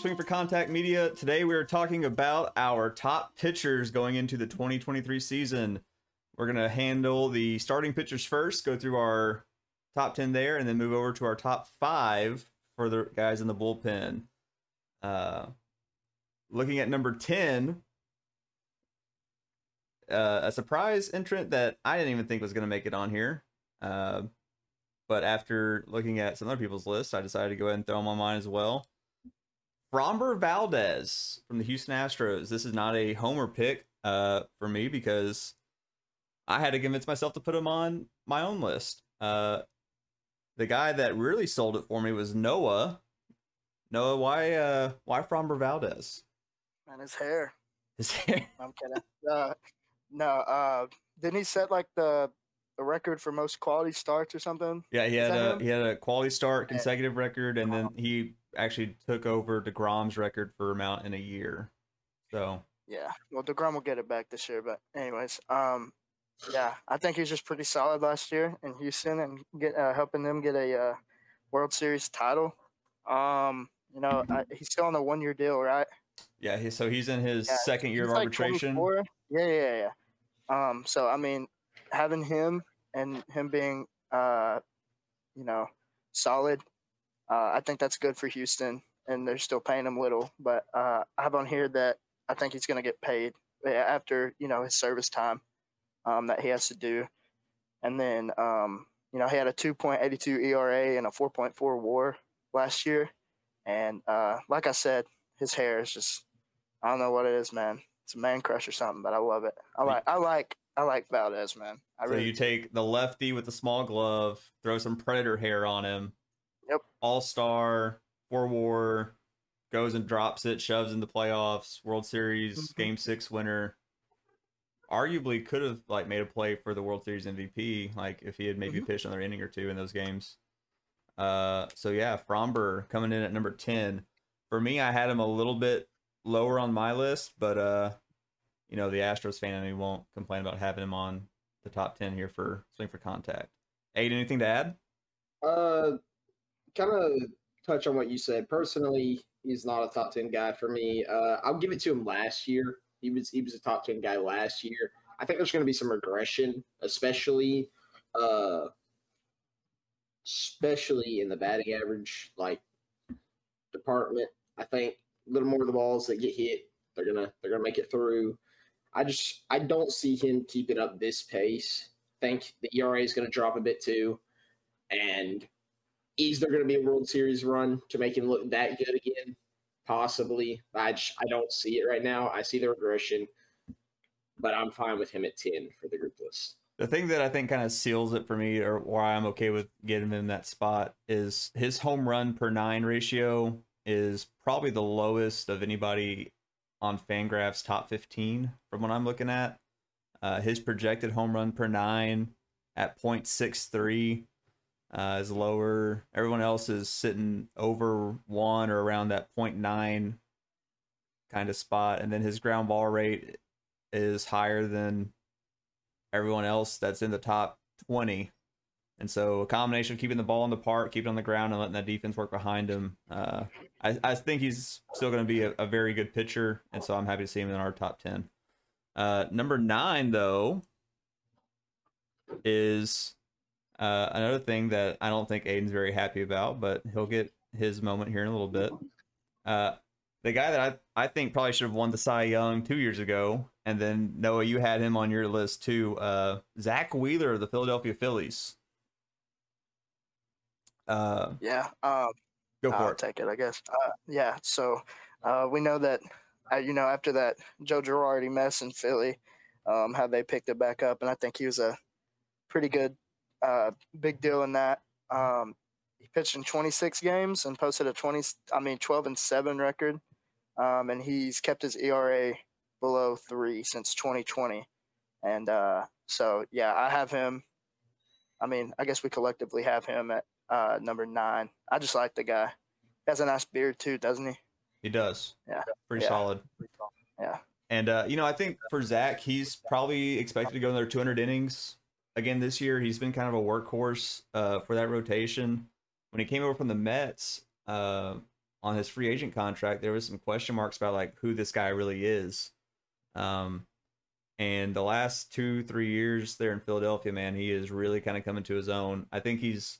Swing for Contact Media. Today we are talking about our top pitchers going into the 2023 season. We're going to handle the starting pitchers first, go through our top 10 there, and then move over to our top five for the guys in the bullpen. Uh, looking at number 10, uh, a surprise entrant that I didn't even think was going to make it on here. Uh, but after looking at some other people's lists, I decided to go ahead and throw them on mine as well. Framber Valdez from the Houston Astros. This is not a homer pick uh, for me because I had to convince myself to put him on my own list. Uh, the guy that really sold it for me was Noah. Noah, why uh, why Framber Valdez? And his hair. His hair. I'm kidding. Uh, no, uh, didn't he set like the the record for most quality starts or something? Yeah, he had a him? he had a quality start consecutive record, and then Uh-huh. he actually took over Degrom's record for amount in a year. So Yeah. Well, Degrom will get it back this year, but anyways, um, yeah, I think he was just pretty solid last year in Houston and get uh, helping them get a uh, World Series title. Um, you know, I, he's still on a one year deal, right? yeah, he, so he's in his Yeah, second year of like arbitration. 24. Yeah, yeah, yeah. Um, so I mean, having him and him being, uh, you know, solid, uh, I think that's good for Houston, and they're still paying him little. But uh, I have on here that I think he's going to get paid uh, after you know his service time um, that he has to do, and then um, you know he had a 2.82 ERA and a 4.4 WAR last year, and uh, like I said, his hair is just I don't know what it is, man. It's a man crush or something, but I love it. I like I like I like Valdez, man. I So really you take the lefty with the small glove, throw some predator hair on him. Yep. All star, four war, goes and drops it, shoves in the playoffs, World Series, Mhm. Game Six winner. Arguably could have like made a play for the World Series MVP, like if he had maybe Mhm. pitched another inning or two in those games. Uh, so yeah, Framber coming in at number ten. For me, I had him a little bit lower on my list, but uh, you know the Astros fan in me won't complain about having him on the top 10 here for swing for contact. Aid, anything to add? Uh, kind of touch on what you said. Personally, he's not a top ten guy for me. Uh, I'll give it to him last year. He was he was a top ten guy last year. I think there's going to be some regression, especially, uh, especially in the batting average like department. I think a little more of the balls that get hit, they're gonna they're gonna make it through. I just I don't see him keeping up this pace. Think the ERA is going to drop a bit too, and is there going to be a World Series run to make him look that good again? Possibly. I just, I don't see it right now. I see the regression, but I'm fine with him at ten for the group list. The thing that I think kind of seals it for me, or why I'm okay with getting him in that spot, is his home run per nine ratio is probably the lowest of anybody on Fangraphs top 15 from what I'm looking at. Uh, his projected home run per nine at 0.63 uh, is lower. Everyone else is sitting over one or around that 0.9 kind of spot. And then his ground ball rate is higher than everyone else that's in the top 20. And so a combination of keeping the ball in the park, keeping on the ground, and letting that defense work behind him. Uh, I, I think he's still going to be a, a very good pitcher, and so I'm happy to see him in our top 10. Uh, number nine, though, is uh, another thing that I don't think Aiden's very happy about, but he'll get his moment here in a little bit. Uh, the guy that I, I think probably should have won the Cy Young two years ago, and then Noah, you had him on your list too. Uh, Zack Wheeler of the Philadelphia Phillies. Uh, yeah. Um, go for I'll it. take it, I guess. Uh, yeah. So uh, we know that, uh, you know, after that Joe Girardi mess in Philly, um, how they picked it back up, and I think he was a pretty good, uh, big deal in that. Um, he pitched in 26 games and posted a 20, I mean, 12 and seven record, um, and he's kept his ERA below three since 2020, and uh, so yeah, I have him. I mean, I guess we collectively have him at uh, number nine. I just like the guy. He has a nice beard too, doesn't he? He does. Yeah. Pretty Yeah. solid. Yeah. And uh, you know, I think for Zach, he's probably expected to go another 200 innings again this year. He's been kind of a workhorse uh, for that rotation. When he came over from the Mets, uh, on his free agent contract, there was some question marks about like who this guy really is. Um, and the last two, three years there in Philadelphia, man, he is really kind of coming to his own. I think he's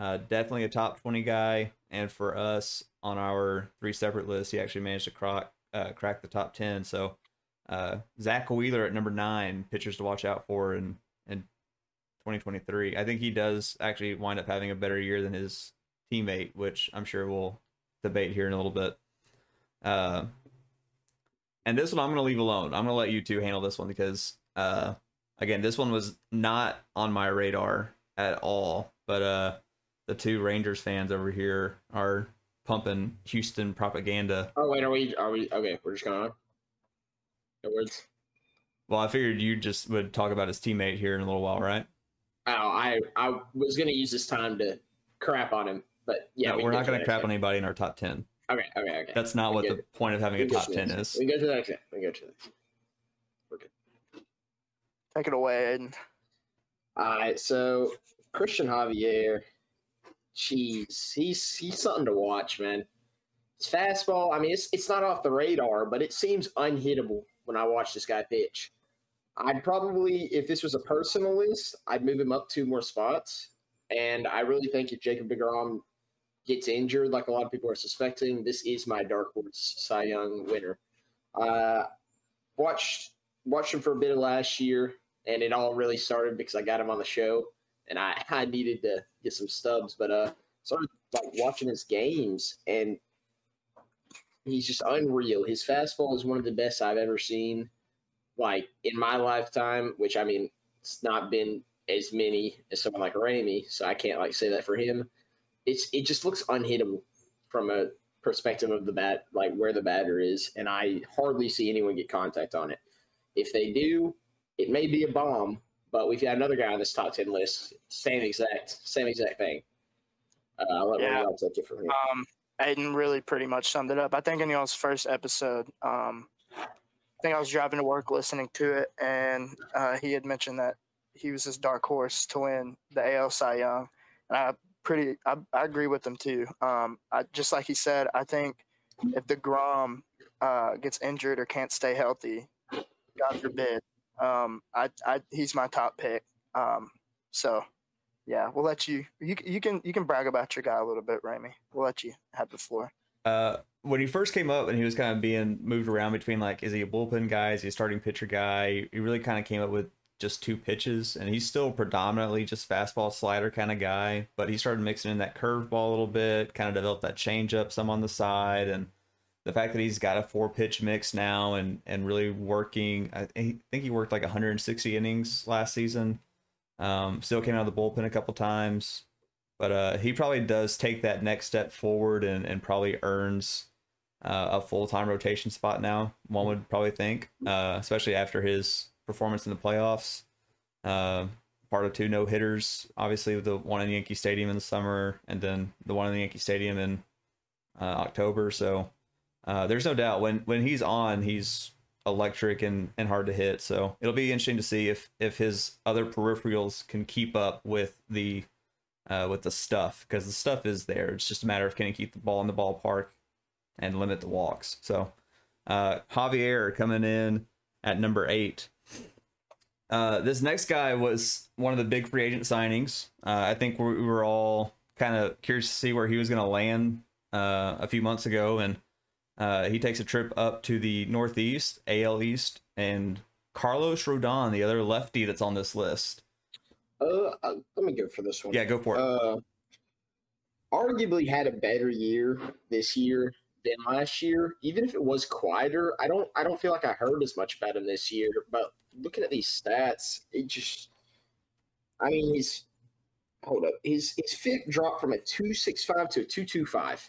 uh, definitely a top 20 guy. And for us on our three separate lists, he actually managed to crack, uh, crack the top 10. So uh, Zack Wheeler at number nine, pitchers to watch out for in, in 2023. I think he does actually wind up having a better year than his teammate, which I'm sure we'll debate here in a little bit. Uh, and this one I'm going to leave alone. I'm going to let you two handle this one because, uh, again, this one was not on my radar at all. But uh, the two Rangers fans over here are pumping Houston propaganda. Oh wait, are we? Are we? Okay, we're just going on. No words. Well, I figured you just would talk about his teammate here in a little while, right? Oh, I I was gonna use this time to crap on him, but yeah, no, we we're not going to crap next on anybody in our top 10. Okay, okay, okay. That's not what We the point of having a top to 10 is. We go to the next one. We go to the next. one. We're good. Take it away, Aiden. All right, so Christian Javier, jeez, he's he's something to watch, man. His fastball, I mean, it's it's not off the radar, but it seems unhittable when I watch this guy pitch. I'd probably, if this was a personal list, I'd move him up two more spots. And I really think if Jacob DeGrom gets injured, like a lot of people are suspecting, this is my dark horse Cy Young winner. Uh, watched watched him for a bit of last year, and it all really started because I got him on the show, and I, I needed to get some stubs. But uh, started like watching his games, and he's just unreal. His fastball is one of the best I've ever seen, like in my lifetime. Which I mean, it's not been as many as someone like Ramey, so I can't like say that for him. It's it just looks unhittable from a perspective of the bat, like where the batter is, and I hardly see anyone get contact on it. If they do, it may be a bomb, but we've got another guy on this top ten list, same exact, same exact thing. Uh, I'll let Yeah. take it from here. Um, Aiden really pretty much summed it up. I think in y'all's first episode, um, think I was driving to work listening to it, and uh, he had mentioned that he was his dark horse to win the AL Cy Young, and I pretty I, I agree with him too. Um, I just like he said, I think if deGrom uh, gets injured or can't stay healthy, God forbid, um, I, I he's my top pick. Um, so yeah, we'll let you. You you can you can brag about your guy a little bit, Ramey. We'll let you have the floor. Uh, when he first came up and he was kind of being moved around between like, is he a bullpen guy? Is he a starting pitcher guy? He really kind of came up with just two pitches, and he's still predominantly just fastball slider kind of guy. But he started mixing in that curveball a little bit, kind of developed that changeup some on the side, and the fact that he's got a four pitch mix now and and really working. I think he worked like 160 innings last season. Um, still came out of the bullpen a couple times but uh, he probably does take that next step forward and, and probably earns uh, a full time rotation spot now. One would probably think, uh, especially after his performance in the playoffs. Uh, part of two no hitters, obviously the one in Yankee Stadium in the summer, and then the one in the Yankee Stadium in uh, October. So uh, there's no doubt when when he's on, he's electric and, and hard to hit. So it'll be interesting to see if if his other peripherals can keep up with the uh, with the stuff because the stuff is there. It's just a matter of can he keep the ball in the ballpark and limit the walks. So uh, Javier coming in at number eight. Uh, this next guy was one of the big free agent signings. Uh, I think we we were all kind of curious to see where he was going to land uh, a few months ago, and uh, he takes a trip up to the Northeast, AL East, and Carlos Rodon, the other lefty that's on this list. Uh, uh, let me go for this one. Yeah, go for it. Uh, arguably had a better year this year than last year. Even if it was quieter, I don't I don't feel like I heard as much about him this year. But looking at these stats, it just I mean he's hold up. His his FIP dropped from a two six five to a two two five.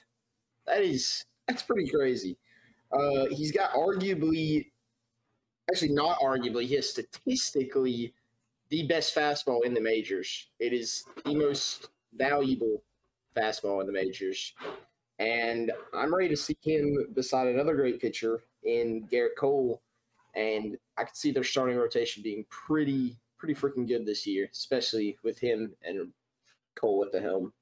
That is that's pretty crazy. Uh he's got arguably actually not arguably, he has statistically the best fastball in the majors. It is the most valuable fastball in the majors. And I'm ready to see him beside another great pitcher in Gerrit Cole. And I could see their starting rotation being pretty, pretty freaking good this year, especially with him and Cole at the helm.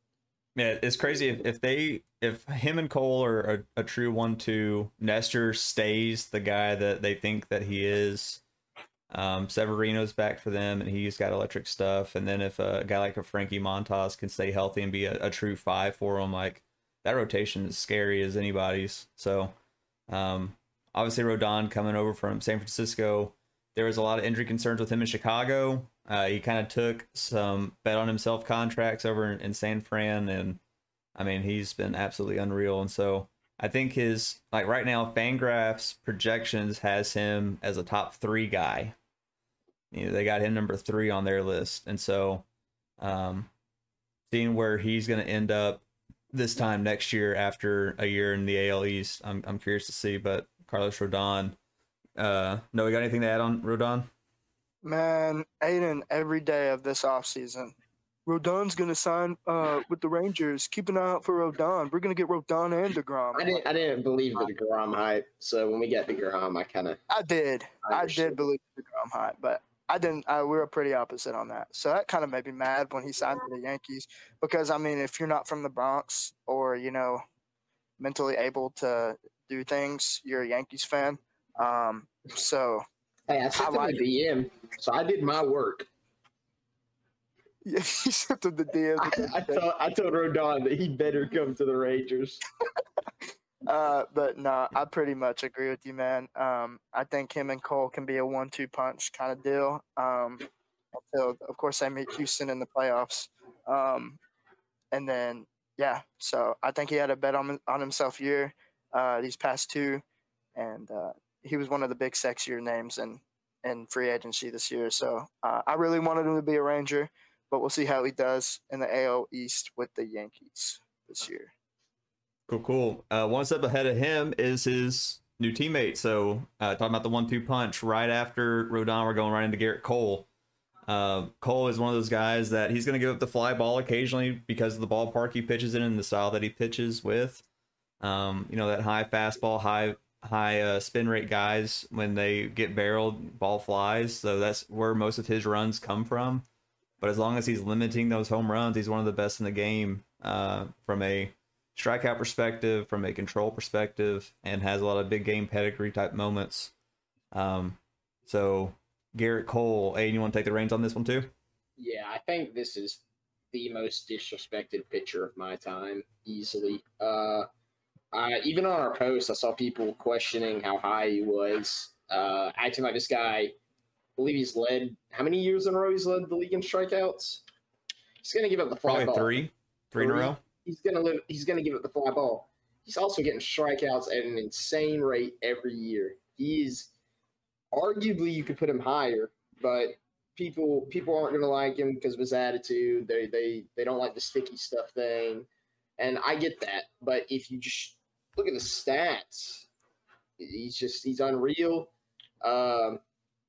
Yeah, it's crazy if, if they if him and Cole are a, a true one two. Nestor stays the guy that they think that he is. Um, Severino's back for them, and he's got electric stuff. And then if a guy like a Frankie Montas can stay healthy and be a, a true five for them, like that rotation is scary as anybody's. So, um, obviously Rodon coming over from San Francisco, there was a lot of injury concerns with him in Chicago. Uh, he kind of took some bet on himself contracts over in, in San Fran, and I mean he's been absolutely unreal. And so I think his like right now, Fangraphs projections has him as a top three guy. You know, they got him number three on their list, and so um, seeing where he's going to end up this time next year after a year in the AL East, I'm I'm curious to see. But Carlos Rodon, uh, no, we got anything to add on Rodon? Man, Aiden, every day of this offseason, Rodon's gonna sign uh, with the Rangers. Keep an eye out for Rodon. We're gonna get Rodon and Degrom. I didn't. I didn't believe the Degrom hype. So when we got Degrom, I kind of. I did. I I, did believe the Degrom hype, but I didn't. I, we were pretty opposite on that. So that kind of made me mad when he signed to the Yankees because I mean, if you're not from the Bronx or you know, mentally able to do things, you're a Yankees fan. Um, so Hey, I sent I him a DM, so I did my work. yeah, he sent him the DM. I, I told I told Rodon that he better come to the Rangers. Uh, but no, I pretty much agree with you, man. Um, I think him and Cole can be a one-two punch kind of deal. Um, until of course they meet Houston in the playoffs. Um, and then yeah, so I think he had a bet on on himself year, uh, these past two, and uh, he was one of the big sexier names in in free agency this year. So uh, I really wanted him to be a Ranger, but we'll see how he does in the AL East with the Yankees this year. Cool, cool. Uh, one step ahead of him is his new teammate. So, uh, talking about the one-two punch, right after Rodon, we're going right into Gerrit Cole. Uh, Cole is one of those guys that he's going to give up the fly ball occasionally because of the ballpark he pitches in and the style that he pitches with. Um, you know that high fastball, high high uh, spin rate guys when they get barreled, ball flies. So that's where most of his runs come from. But as long as he's limiting those home runs, he's one of the best in the game uh, from a strikeout perspective, from a control perspective, and has a lot of big game pedigree type moments. Um, so Gerrit Cole, hey, you want to take the reins on this one too? Yeah, I think this is the most disrespected pitcher of my time, easily. Uh, I, even on our post, I saw people questioning how high he was, uh, acting like this guy. I believe he's led how many years in a row he's led the league in strikeouts. He's going to give up the fly Probably ball. three, three in a row. He's to live. He's to give up the fly ball. He's also getting strikeouts at an insane rate every year. He is arguably you could put him higher, but people people aren't to like him because of his attitude. They they they don't like the sticky stuff thing, and I get that. But if you just look at the stats, he's just he's unreal. Um,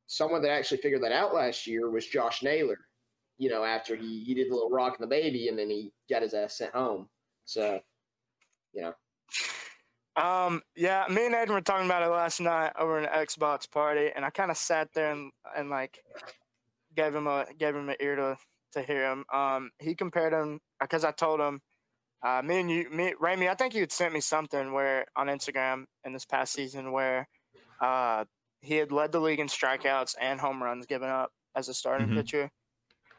someone that actually figured that out last year was Josh Naylor. You know, after he he did a little rock and the baby, and then he got his ass sent home. So, you know, Um, yeah, me and Aiden were talking about it last night over an Xbox party, and I kind of sat there and, and like gave him a gave him an ear to to hear him. Um, he compared him because I told him, uh, me and you, me, Ramy, I think you had sent me something where on Instagram in this past season where uh he had led the league in strikeouts and home runs given up as a starting Mhm. pitcher,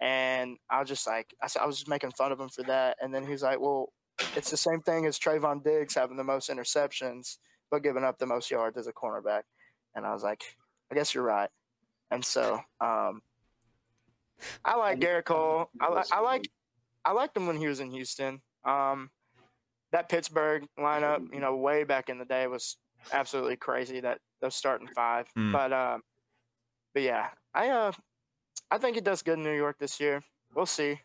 and I was just like, I was just making fun of him for that, and then he's like, well it's the same thing as Trevon Diggs having the most interceptions, but giving up the most yards as a cornerback. And I was like, I guess you're right. And so, um, I like Gerrit Cole. I, li- I like, I liked him when he was in Houston. Um, that Pittsburgh lineup, you know, way back in the day was absolutely crazy. That those starting five, Mm. but um, but yeah, I uh, I think he does good in New York this year. We'll see.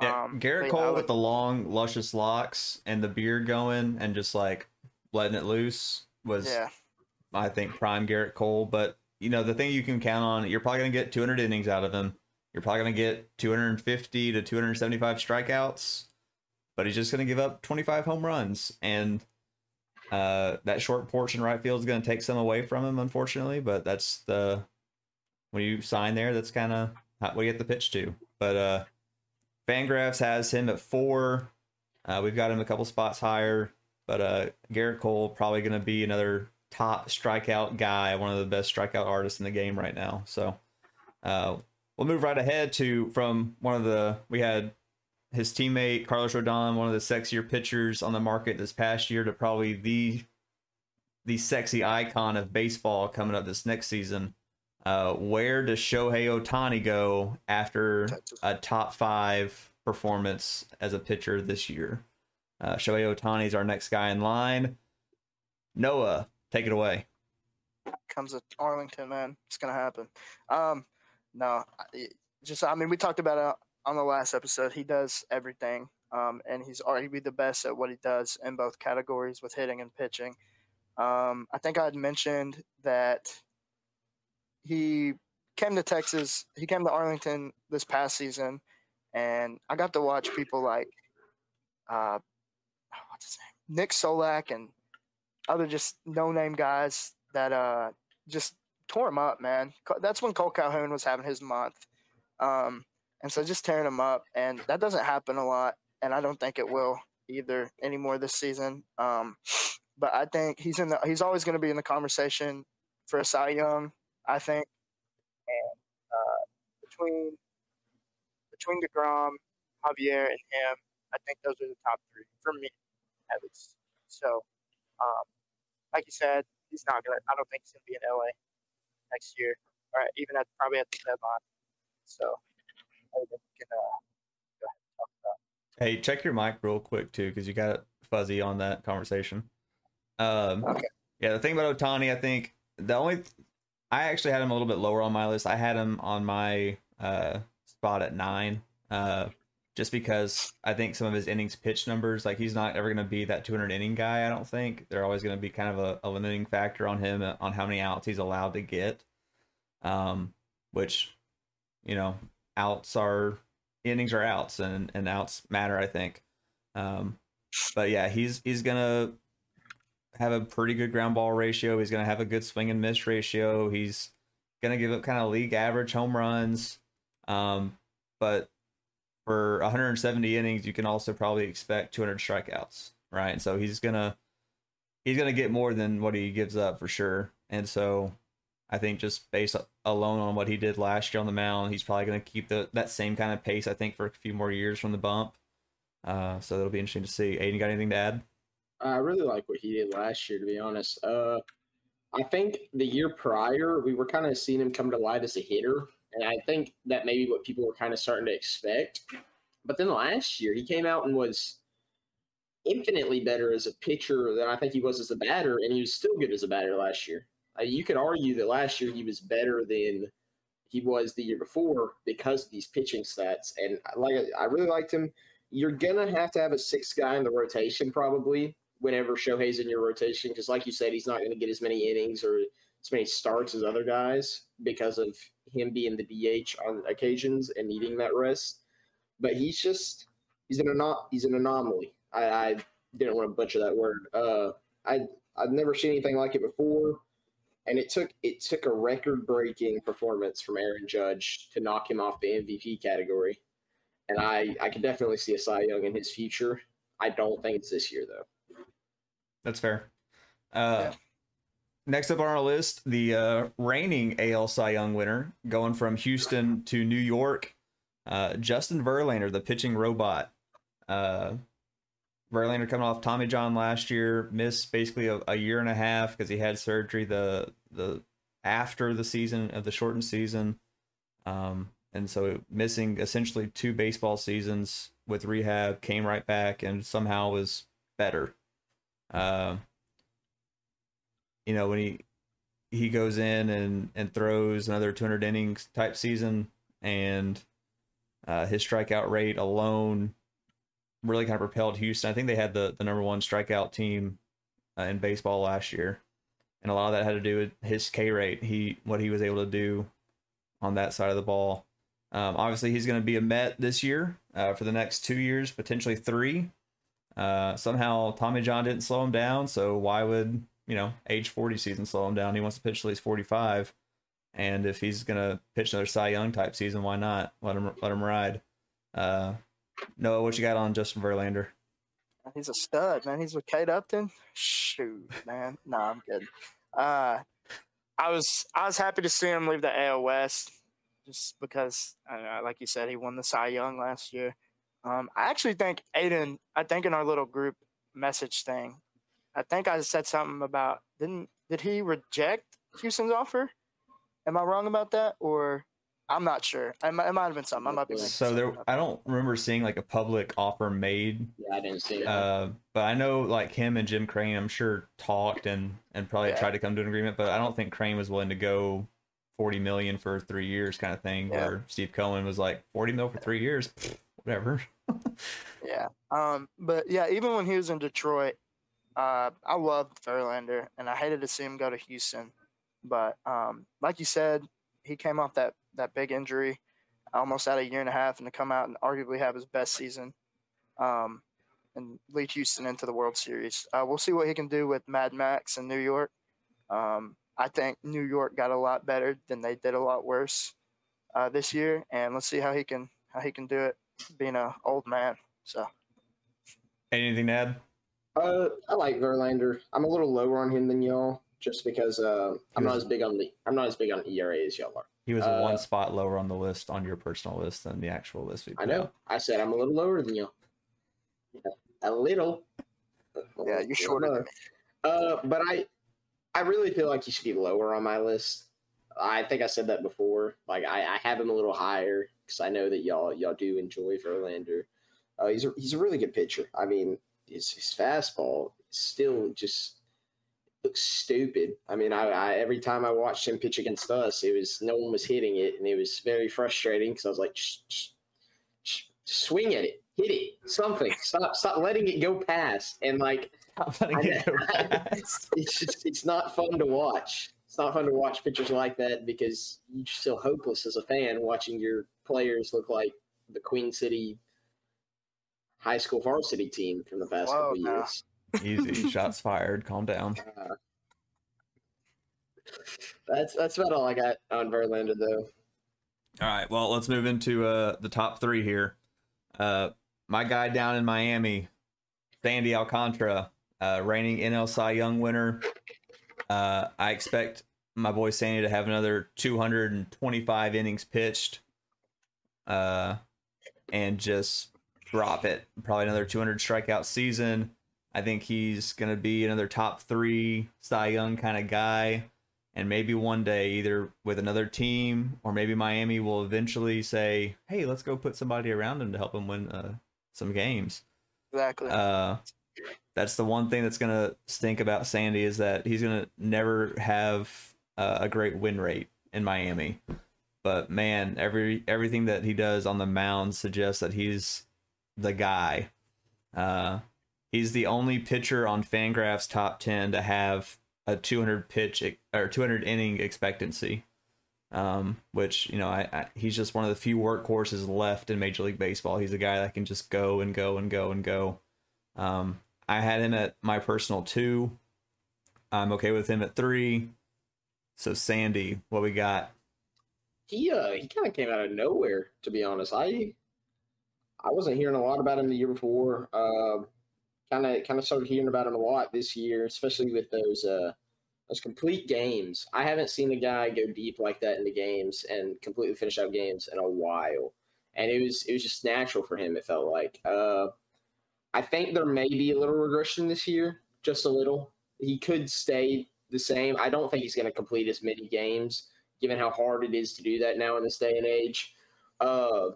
Yeah, Um, Gerrit but yeah, I Cole with the long, luscious locks and the beard going and just like letting it loose was, yeah. I think, prime Gerrit Cole. But you know, the thing you can count on, you're probably gonna get 200 innings out of him. You're probably gonna get 250 to 275 strikeouts, but he's just gonna give up 25 home runs, and uh, that short porch in right field is gonna take some away from him, unfortunately. But that's the when you sign there, that's kind of what you get the pitch to. But uh, Fangraphs has him at four. Uh, we've got him a couple spots higher, but uh, Gerrit Cole probably going to be another top strikeout guy, one of the best strikeout artists in the game right now. So uh, we'll move right ahead to from one of the we had his teammate Carlos Rodon, one of the sexier pitchers on the market this past year, to probably the the sexy icon of baseball coming up this next season. Uh, where does Shohei Ohtani go after a top five performance as a pitcher this year? Uh, Shohei Ohtani is our next guy in line. Noah, take it away. Comes at Arlington, man. It's gonna happen. Um, no, just I mean, we talked about it on the last episode. He does everything, um, and he's arguably the best at what he does in both categories with hitting and pitching. Um, I think I had mentioned that he came to Texas. He came to Arlington this past season, and I got to watch people like, uh, what's his name, Nick Solak, and other just no-name guys that uh, just tore him up, man. That's when Kole Calhoun was having his month, um, and so just tearing him up, and that doesn't happen a lot, and I don't think it will either anymore this season. Um, but I think he's in the he's always going to be in the conversation for a Cy Young. I think, and uh, between between Degrom, Javier, and him, I think those are the top three for me, at least. So, um, like you said, he's not gonna. I don't think he's gonna be in LA next year, or even at probably at the deadline. So, I think we can uh, go ahead and talk about. Hey, check your mic real quick too, because you got fuzzy on that conversation. Um, Okay. Yeah, the thing about Ohtani, I think the only I actually had him a little bit lower on my list. I had him on my uh, spot at nine, uh, just because I think some of his innings pitch numbers, like he's not ever going to be that 200 inning guy. I don't think they're always going to be kind of a, a limiting factor on him uh, on how many outs he's allowed to get. Um, which, you know, outs are innings are outs, and and outs matter. I think. Um, but yeah, he's he's gonna have a pretty good ground ball ratio. He's going to have a good swing and miss ratio. He's going to give up kind of league average home runs. Um, but for 170 innings, you can also probably expect 200 strikeouts, right? So he's gonna he's gonna get more than what he gives up for sure. And so I think just based alone on what he did last year on the mound, he's probably gonna keep the that same kind of pace. I think for a few more years from the bump. Uh, so that'll be interesting to see. Aiden, got anything to add? I really like what he did last year, to be honest. Uh, I think the year prior, we were kind of seeing him come to light as a hitter. And I think that may be what people were kind of starting to expect. But then last year, he came out and was infinitely better as a pitcher than I think he was as a batter. And he was still good as a batter last year. Uh, you could argue that last year he was better than he was the year before because of these pitching stats. And like I really liked him. You're gonna have to have a sixth guy in the rotation probably whenever Shohei's in your rotation, because like you said, he's not going to get as many innings or as many starts as other guys because of him being the DH on occasions and needing that rest. But he's just he's an he's an anomaly. I, I didn't want to butcher that word. Uh, I I've never seen anything like it before, and it took it took a record breaking performance from Aaron Judge to knock him off the MVP category. And I I can definitely see a Cy Young in his future. I don't think it's this year though. That's fair. Uh, Yeah. Next up on our list, the uh, reigning AL Cy Young winner, going from Houston to New York, uh, Justin Verlander, the pitching robot. Uh, Verlander coming off Tommy John last year, missed basically a, a year and a half because he had surgery the the after the season of the shortened season, um, and so missing essentially two baseball seasons with rehab, came right back and somehow was better. Uh, you know when he he goes in and and throws another 200 innings type season, and uh, his strikeout rate alone really kind of propelled Houston. I think they had the the number one strikeout team uh, in baseball last year, and a lot of that had to do with his K rate. He what he was able to do on that side of the ball. Um, obviously, he's going to be a Met this year uh, for the next two years, potentially three. Uh, somehow Tommy John didn't slow him down, so why would you know age forty season slow him down? He wants to pitch till he's forty five, and if he's gonna pitch another Cy Young type season, why not let him let him ride? Uh, Noah, what you got on Justin Verlander? He's a stud, man. He's with Kate Upton. Shoot, man. Nah, I'm good. Uh, I was I was happy to see him leave the AL West, just because, uh, like you said, he won the Cy Young last year. Um, I actually think Aiden. I think in our little group message thing, I think I said something about didn't did he reject Houston's offer? Am I wrong about that, or I'm not sure. I, might, it might have been something. I might be making So something there. I don't remember seeing like a public offer made Yeah, I didn't see it. Uh, but I know like him and Jim Crane, I'm sure talked and and probably Yeah. tried to come to an agreement, but I don't think Crane was willing to go 40 million for three years kind of thing. Yeah. Where Steve Cohen was like 40 mil for three years, pfft, whatever. Yeah. Um. But yeah, even when he was in Detroit, uh, I loved Verlander, and I hated to see him go to Houston. But um, like you said, he came off that that big injury, almost out a year and a half, and to come out and arguably have his best season, um, and lead Houston into the World Series. Uh, we'll see what he can do with Mad Max in New York. Um, I think New York got a lot better than they did a lot worse uh, this year, and let's see how he can how he can do it being a old man. So. Anything to add? Uh, I like Verlander. I'm a little lower on him than y'all, just because uh, I'm not as big on the I'm not as big on ERA as y'all are. He was Uh, one spot lower on the list on your personal list than the actual list. I know. out. I said I'm a little lower than y'all. Yeah, a little. Yeah, you're shorter. Uh, but I, I really feel like he should be lower on my list. I think I said that before. Like I, I have him a little higher because I know that y'all y'all do enjoy Verlander. Uh, he's a, he's a really good pitcher. I mean, his his fastball still just looks stupid. I mean, I, I every time I watched him pitch against us, it was no one was hitting it, and it was very frustrating because I was like, "Shh, shh, shh, swing at it, hit it, something. Stop stop letting it go past. And like Stop letting it go past. it's just it's not fun to watch. It's not fun to watch pictures like that because you're still hopeless as a fan watching your players look like the Queen City high school varsity team from the past Whoa, couple now. years. Easy shots fired. Calm down. Uh, that's that's about all I got on Verlander though. All right, well, let's move into uh, the top three here. Uh, my guy down in Miami, Sandy Alcantara, uh, reigning NL Cy Young winner. Uh, I expect my boy Sandy to have another 225 innings pitched, uh, and just drop it. Probably another 200 strikeout season. I think he's gonna be another top three Cy Young kind of guy and maybe one day either with another team or maybe Miami will eventually say, "Hey, let's go put somebody around him to help him win uh, some games." Exactly. Uh, that's the one thing that's gonna stink about Sandy is that he's gonna never have uh, a great win rate in Miami. But man, every everything that he does on the mound suggests that he's the guy. Uh, he's the only pitcher on Fangraphs top ten to have a 200 pitch or 200 inning expectancy. Um, which you know, I, I he's just one of the few workhorses left in Major League Baseball. He's a guy that can just go and go and go and go. Um, I had him at my personal two. I'm okay with him at three. So Sandy, what we got? He uh he kind of came out of nowhere to be honest. I I wasn't hearing a lot about him the year before. Kind of kind of started hearing about him a lot this year, especially with those uh those complete games. I haven't seen a guy go deep like that in the games and completely finish out games in a while. And it was it was just natural for him. It felt like. Uh, I think there may be a little regression this year, just a little. He could stay the same. I don't think he's going to complete as many games, given how hard it is to do that now in this day and age. Uh,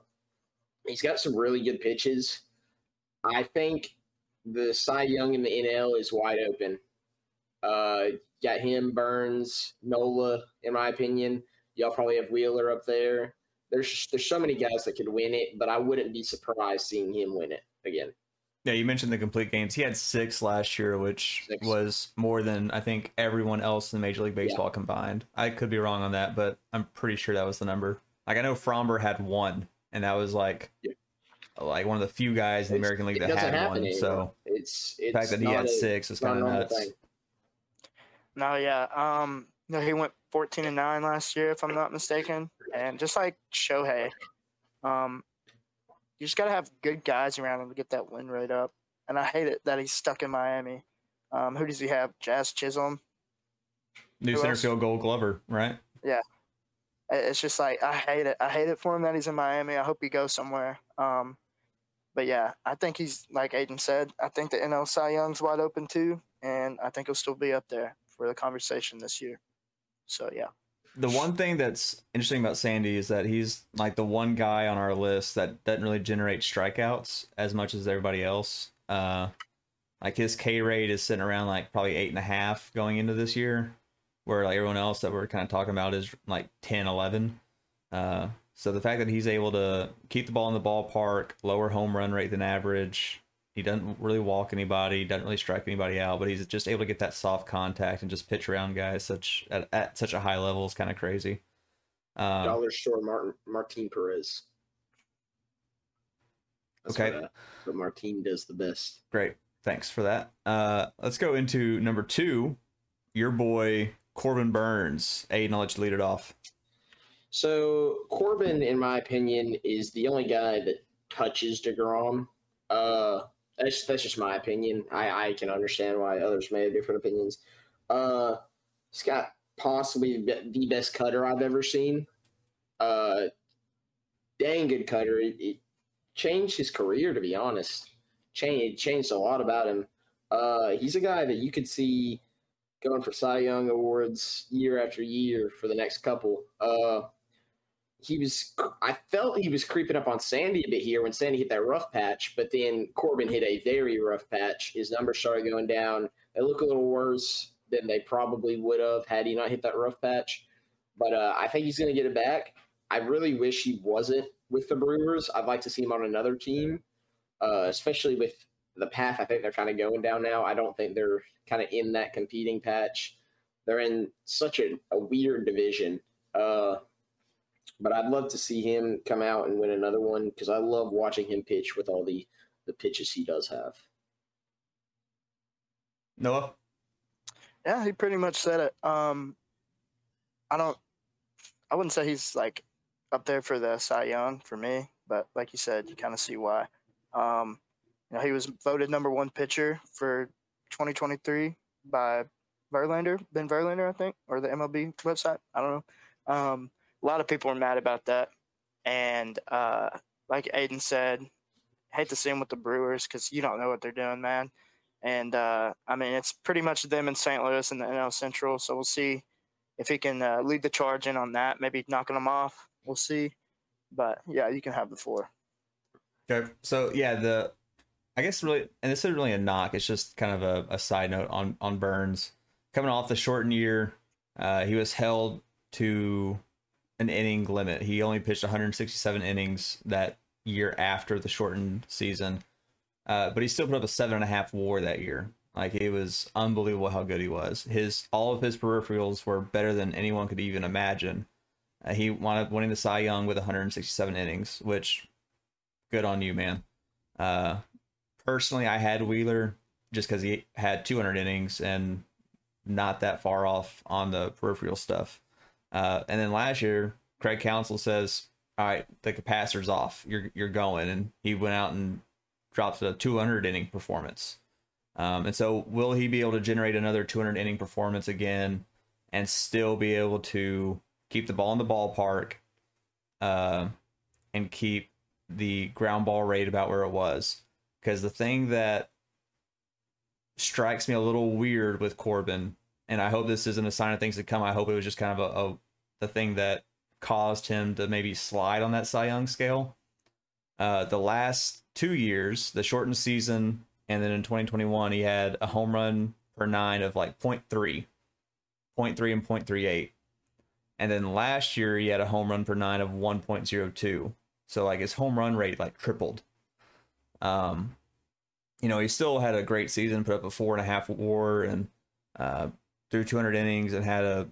he's got some really good pitches. I think the Cy Young in the NL is wide open. Uh, got him, Burnes, Nola, in my opinion. Y'all probably have Wheeler up there. There's there's so many guys that could win it, but I wouldn't be surprised seeing him win it again. Yeah, you mentioned the complete games. He had six last year, which Six. was more than I think everyone else in Major League Baseball combined. I could be wrong on that, but I'm pretty sure that was the number. Like I know Framber had one, and that was like Yeah. like one of the few guys in the American League that had one. anymore. So It's the fact that he had a- six is not kind a of nuts. thing. no, yeah. Um, no, he went 14 and nine last year, if I'm not mistaken. And just like Shohei, um, you just gotta have good guys around him to get that win rate up. and I hate it that he's stuck in Miami. Um, who does he have? Jazz Chisholm. New Who center else? field goal Glover, right? Yeah. It's just like I hate it. I hate it for him that he's in Miami. I hope he goes somewhere. Um, but yeah, I think he's like Aiden said. I think the NL Cy Young's wide open too, and I think he'll still be up there for the conversation this year. So yeah, The one thing that's interesting about Sandy is that he's like the one guy on our list that doesn't really generate strikeouts as much as everybody else. Uh, like his K rate is sitting around like probably eight and a half going into this year, where like everyone else that we're kind of talking about is like 10, 11. Uh, so the fact that he's able to keep the ball in the ballpark, lower home run rate than average, he doesn't really walk anybody, doesn't really strike anybody out, but he's just able to get that soft contact and just pitch around guys such at, at such a high level is kind of crazy. Um, Dollar store Martin Martin Perez. That's Okay. What, uh, what Martin does the best. Great. Thanks for that. Uh, let's go into number two. Your boy Corbin Burnes. Aiden, I'll let you lead it off. So Corbin, in my opinion, is the only guy that touches Degrom. Uh, that's that's just my opinion. I I can understand why others may have different opinions. Uh, he's got possibly the best cutter I've ever seen. Uh, dang good cutter. It, it changed his career, to be honest. Changed changed a lot about him. Uh, he's a guy that you could see going for Cy Young awards year after year for the next couple. Uh, he was I felt he was creeping up on Sandy a bit here when Sandy hit that rough patch, but then Corbin hit a very rough patch. His numbers started going down. They look a little worse than they probably would have had he not hit that rough patch. But uh, I think he's going to get it back. I really wish he wasn't with the Brewers. I'd like to see him on another team, uh, especially with the path I think they're kind of going down now. I don't think they're kind of in that competing patch. They're in such a, a weird division. Uh, but I'd love to see him come out and win another one because I love watching him pitch with all the the pitches he does have. Noah? yeah, he pretty much said it. Um, I don't. I wouldn't say he's like up there for the Cy Young for me, but like you said, you kind of see why. Um, you know, he was voted number one pitcher for 2023 by Verlander, Ben Verlander, I think, or the MLB website. I don't know. Um, a lot of people were mad about that, and uh, like Aiden said, hate to see him with the Brewers because you don't know what they're doing, man. And uh, I mean, it's pretty much them in St. Louis and the NL Central. So we'll see if he can uh, lead the charge in on that. Maybe knocking them off. We'll see. But yeah, you can have the four. Okay. So yeah, the I guess really and this isn't really a knock, it's just kind of a, a side note on on Burnes. Coming off the shortened year, uh, he was held to an inning limit. He only pitched 167 innings that year after the shortened season. Uh, but he still put up a seven and a half war that year. Like it was unbelievable how good he was. His all of his peripherals were better than anyone could even imagine. Uh, he wound up winning the Cy Young with 167 innings, which good on you, man. Uh, personally, I had Wheeler just because he had 200 innings and not that far off on the peripheral stuff. Uh, and then last year, Craig Counsell says, "All right, the capacitor's off. You're you're going," and he went out and dropped a 200 inning performance. Um, and so, will he be able to generate another 200 inning performance again, and still be able to keep the ball in the ballpark, uh, and keep the ground ball rate about where it was? Because the thing that strikes me a little weird with Corbin, and I hope this isn't a sign of things to come. I hope it was just kind of a, a the thing that caused him to maybe slide on that Cy Young scale. Uh, the last two years, the shortened season, and then in 2021, he had a home run per nine of like 0.3, 0.3 and 0.38. And then last year, he had a home run per nine of 1.02. So like his home run rate like tripled. Um, you know, he still had a great season, put up a four and a half WAR and uh, threw 200 innings and had a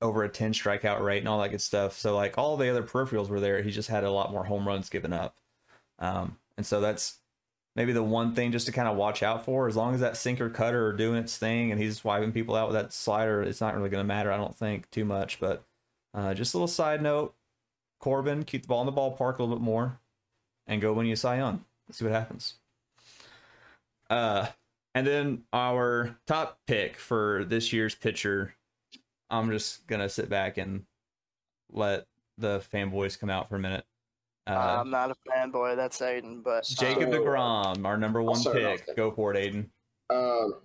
over a 10 strikeout rate and all that good stuff. So like all the other peripherals were there. He just had a lot more home runs given up. Um, and so that's maybe the one thing just to kind of watch out for. As long as that sinker cutter are doing its thing and he's wiping people out with that slider, it's not really going to matter, I don't think, too much. But uh, just a little side note Corbin, keep the ball in the ballpark a little bit more and go when you Cy Young. Let's see what happens. Uh, and then our top pick for this year's pitcher, I'm just gonna sit back and let the fanboys come out for a minute. Uh, Uh, I'm not a fanboy. That's Aiden, but Jacob So, deGrom, our number one start it off pick. Go for it, Aiden. Um,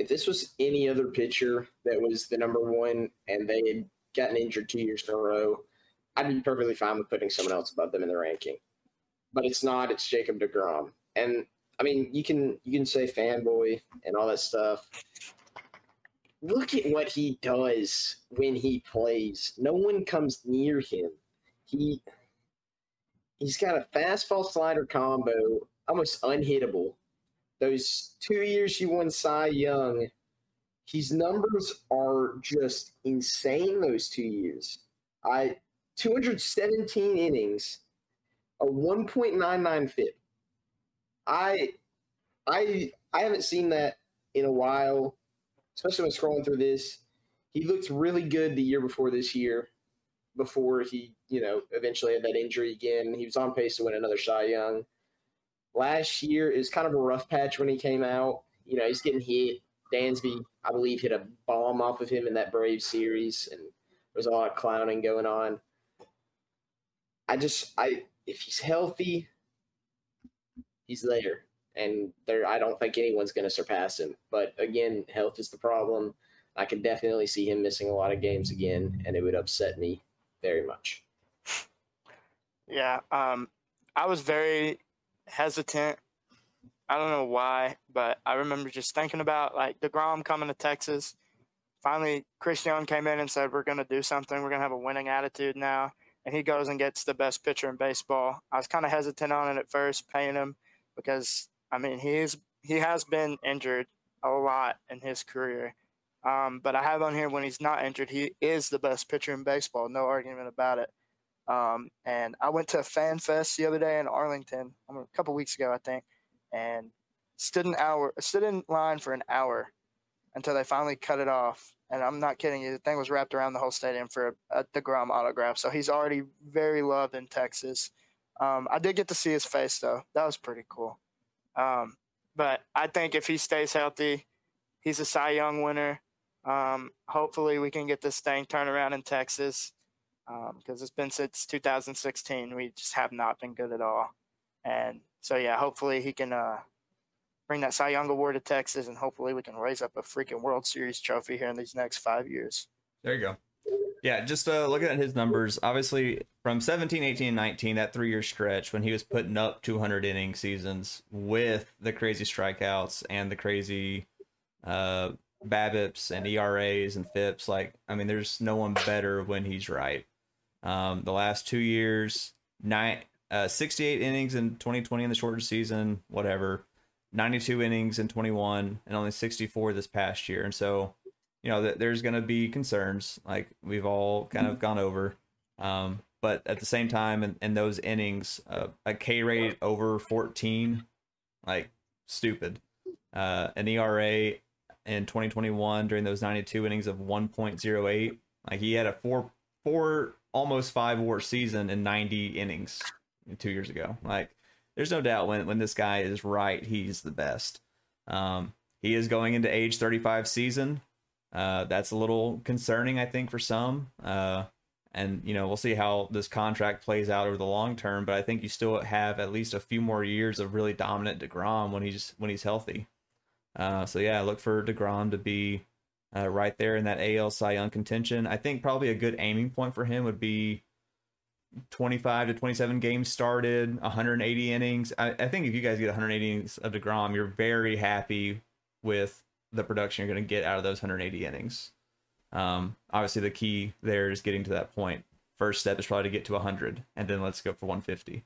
if this was any other pitcher that was the number one and they had gotten injured two years in a row, I'd be perfectly fine with putting someone else above them in the ranking. But it's not. It's Jacob deGrom, and I mean, you can you can say fanboy and all that stuff. Look at what he does when he plays. No one comes near him. He he's got a fastball slider combo, almost unhittable those two years he won Cy Young, his numbers are just insane. Those two years, I 217 innings, a 1.99 FIP. I, I, I haven't seen that in a while, especially when scrolling through this. He looked really good the year before this year, before he, you know, eventually had that injury again. He was on pace to win another Cy Young last year is kind of a rough patch when he came out. You know, he's getting hit. Dansby, I believe, hit a bomb off of him in that Brave series, and there was a lot of clowning going on. I just, I if he's healthy, he's there, and there. I don't think anyone's going to surpass him. But again, health is the problem. I can definitely see him missing a lot of games again, and it would upset me very much. yeah, um, I was very hesitant. I don't know why, but I remember just thinking about like deGrom coming to Texas. Finally, Chris Young came in and said, "We're going to do something. We're going to have a winning attitude now." And he goes and gets the best pitcher in baseball. I was kind of hesitant on it at first, paying him because I mean he's he has been injured a lot in his career. Um, but I have on here when he's not injured, he is the best pitcher in baseball. No argument about it. Um, and I went to a fan fest the other day in Arlington, um, a couple weeks ago, I think, and stood an hour, stood in line for an hour until they finally cut it off. And I'm not kidding you, the thing was wrapped around the whole stadium for a, a deGrom autograph. So he's already very loved in Texas. Um, I did get to see his face though; that was pretty cool. Um, but I think if he stays healthy, he's a Cy Young winner. Um, hopefully, we can get this thing turned around in Texas because um, it's been since 2016. We just have not been good at all. And so, yeah, hopefully he can uh, bring that Cy Young award to Texas, and hopefully we can raise up a freaking World Series trophy here in these next five years. There you go. Yeah, just uh, looking at his numbers, obviously from 17, 18, 19, that three year stretch when he was putting up 200 inning seasons with the crazy strikeouts and the crazy uh, BABIPs and ERAs and FIPS. Like, I mean, there's no one better when he's right. Um, the last two years, nine, uh, 68 innings in 2020 in the shortened season, whatever, 92 innings in 21, and only 64 this past year. And so, you know, that there's going to be concerns like we've all kind of gone over. Um, but at the same time, in, in those innings, uh, a K rate over 14, like stupid. Uh, an ERA in 2021 during those 92 innings of 1.08. Like he had a four, four, almost five war season in 90 innings two years ago. Like there's no doubt when, when this guy is right, he's the best. Um, he is going into age 35 season. Uh, that's a little concerning, I think, for some. Uh, and you know, we'll see how this contract plays out over the long term. But I think you still have at least a few more years of really dominant deGrom when he's when he's healthy. Uh, so yeah, look for deGrom to be uh, right there in that AL Cy Young contention. I think probably a good aiming point for him would be 25 to 27 games started, 180 innings. I, I think if you guys get 180 innings of deGrom, you're very happy with the production you're going to get out of those 180 innings. Um, obviously, the key there is getting to that point. First step is probably to get to 100, and then let's go for 150.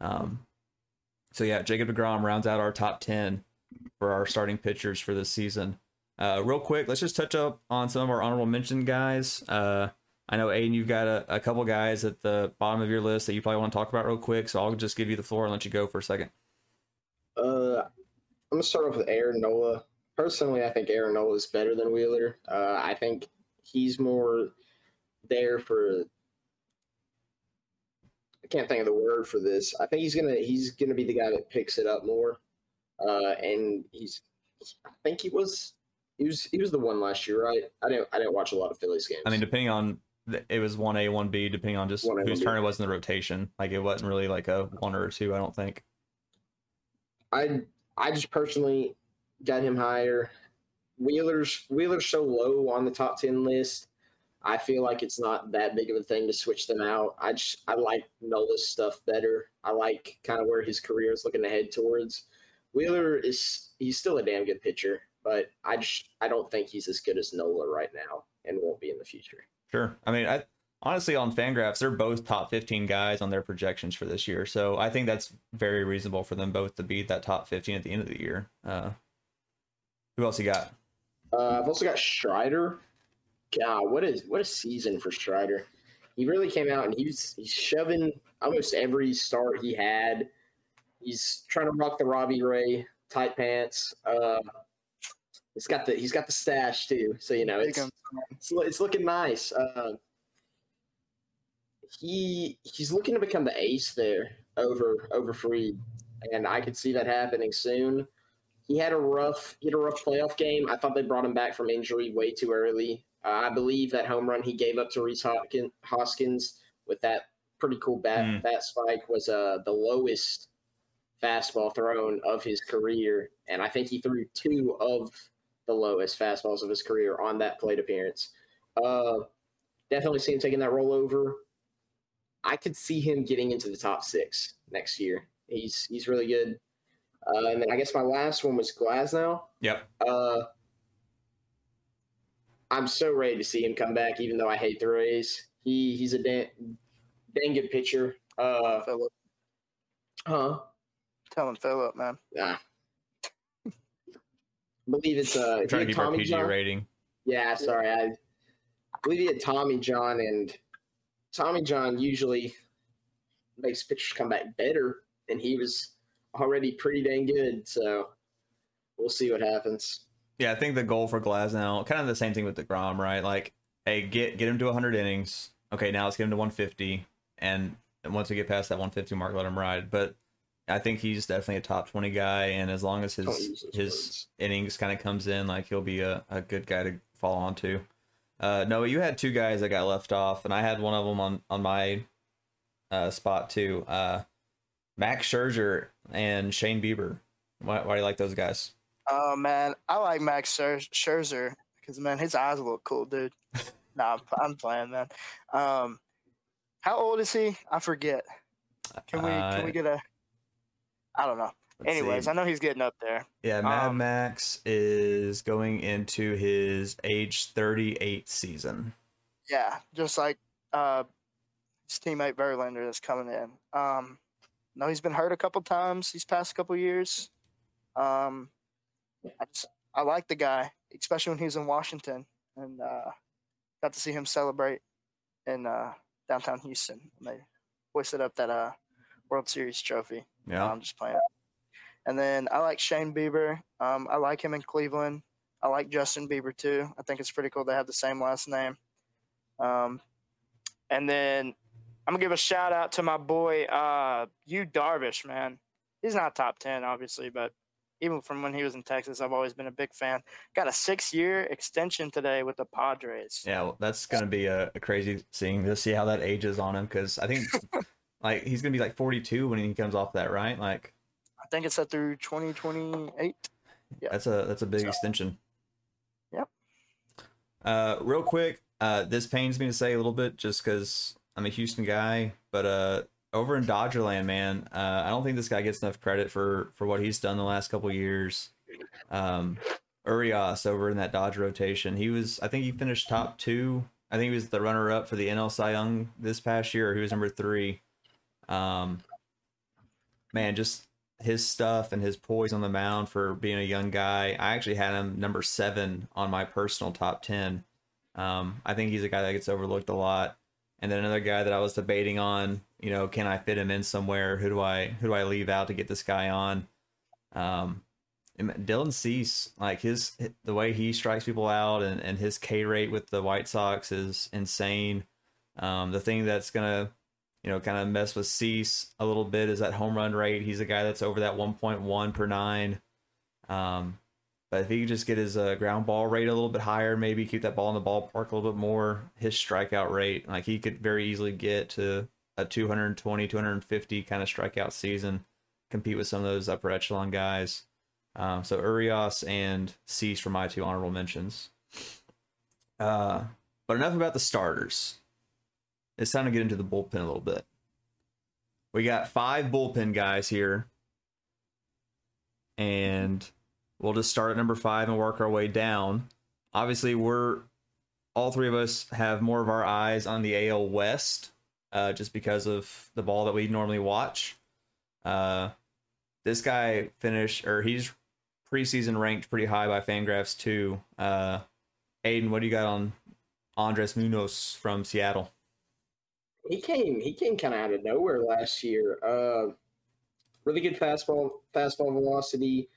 Um, so yeah, Jacob deGrom rounds out our top 10 for our starting pitchers for this season. Uh, real quick, let's just touch up on some of our honorable mention guys. Uh, I know Aiden, you've got a, a couple guys at the bottom of your list that you probably want to talk about real quick. So I'll just give you the floor and let you go for a second. Uh, I'm gonna start off with Aaron Nola. Personally, I think Aaron Nola is better than Wheeler. Uh, I think he's more there for. I can't think of the word for this. I think he's gonna he's gonna be the guy that picks it up more. uh, and he's I think he was he was he was the one last year, right? I didn't I didn't watch a lot of Phillies games. I mean, depending on it was one A, one B, depending on just 1A, whose 1B. turn it was in the rotation. Like it wasn't really like a one or a two. I don't think. I I just personally got him higher. Wheeler's Wheeler's so low on the top ten list. I feel like it's not that big of a thing to switch them out. I just I like Nola's stuff better. I like kind of where his career is looking to head towards. Wheeler is he's still a damn good pitcher, but I just I don't think he's as good as Nola right now and won't be in the future. Sure. I mean, I honestly on Fangraphs, they're both top 15 guys on their projections for this year. So I think that's very reasonable for them both to beat that top 15 at the end of the year. Uh, who else you got? Uh, I've also got Strider. God, what is what a season for Strider. He really came out and he's he's shoving almost every start he had. He's trying to rock the Robbie Ray tight pants. Uh, he's got the he's got the stash too, so you know it's it's, it's looking nice. Uh, he he's looking to become the ace there over over Fried, and I could see that happening soon. He had a rough he had a rough playoff game. I thought they brought him back from injury way too early. Uh, I believe that home run he gave up to Rhys Hoskins with that pretty cool bat Mm. bat spike was uh, the lowest fastball thrown of his career, and I think he threw two of the lowest fastballs of his career on that plate appearance. Uh, definitely see him taking that rollover. I could see him getting into the top six next year. He's he's really good. Uh, and then I guess my last one was Glasnow. Yep. Uh, I'm so ready to see him come back, even though I hate the Rays. He he's a dang, dang good pitcher. Uh, Philip. huh? Tell him Philip, man. Ah. believe it's uh I'm trying to he keep had our Tommy PG John. rating. Yeah, sorry. I believe he had Tommy John, and Tommy John usually makes pitchers come back better, and he was already pretty dang good. So we'll see what happens. Yeah, I think the goal for Glasnow, kind of the same thing with deGrom, right? Like, hey, get get him to 100 innings. Okay, now let's get him to 150, and and once we get past that 150 mark, let him ride. But I think he's definitely a top 20 guy, and as long as his his words. innings kind of comes in, like he'll be a, a good guy to fall onto. Uh, no, you had two guys that got left off, and I had one of them on on my uh, spot too. Uh, Max Scherzer and Shane Bieber. Why, why do you like those guys? Oh man, I like Max Scherzer because man, his eyes look cool, dude. nah, I'm, I'm playing, man. Um, how old is he? I forget. Can we can we Uh, get a? I don't know. Anyways, see. I know he's getting up there. Yeah, Mad Um, Max is going into his age 38 season. Yeah, just like uh, his teammate Verlander that's coming in. Um, no, he's been hurt a couple times these past couple years. Um, I just I like the guy, especially when he was in Washington, and uh, got to see him celebrate in uh, downtown Houston. when They hoisted up that uh, World Series trophy. Yeah. I'm just playing. And then I like Shane Bieber. Um, I like him in Cleveland. I like Justin Bieber too. I think it's pretty cool they have the same last name. Um, and then I'm gonna give a shout out to my boy uh, Yu Darvish. Man, he's not top ten, obviously, but even from when he was in Texas, I've always been a big fan. Got a six-year extension today with the Padres. Yeah, well, that's going to be a, a crazy seeing to see how that ages on him because I think like he's going to be like 42 when he comes off that, right? Like I think it's set through 2028. Yeah. that's a that's a big So- extension. Yep. Uh, real quick, uh, this pains me to say a little bit just because I'm a Houston guy, but uh, over in Dodgerland, man, uh, I don't think this guy gets enough credit for for what he's done the last couple years. Um, Urias over in that Dodge rotation, he was I think he finished top two. I think he was the runner up for the NL Cy Young this past year. He was number three. Um, man, just his stuff and his poise on the mound for being a young guy. I actually had him number seven on my personal top ten. Um, I think he's a guy that gets overlooked a lot. And then another guy that I was debating on, you know, can I fit him in somewhere? Who do I who do I leave out to get this guy on? Um, Dylan Cease, like his the way he strikes people out and, and his K rate with the White Sox is insane. Um, the thing that's gonna, you know, kind of mess with Cease a little bit is that home run rate. He's a guy that's over that 1.1 per nine. Um, but if he could just get his uh, ground ball rate a little bit higher, maybe keep that ball in the ballpark a little bit more, his strikeout rate, like he could very easily get to a 220, 250 kind of strikeout season, compete with some of those upper echelon guys. Um, so Urias and Cease for my two honorable mentions. Uh, but enough about the starters. It's time to get into the bullpen a little bit. We got five bullpen guys here. And we'll just start at number five and work our way down. Obviously, we're all three of us have more of our eyes on the AL West, uh, just because of the ball that we normally watch. Uh, this guy finished, or he's preseason ranked pretty high by Fangraphs too. Uh, Aiden, what do you got on Andres Munoz from Seattle? He came, he came kind of out of nowhere last year. Uh, really good fastball, fastball velocity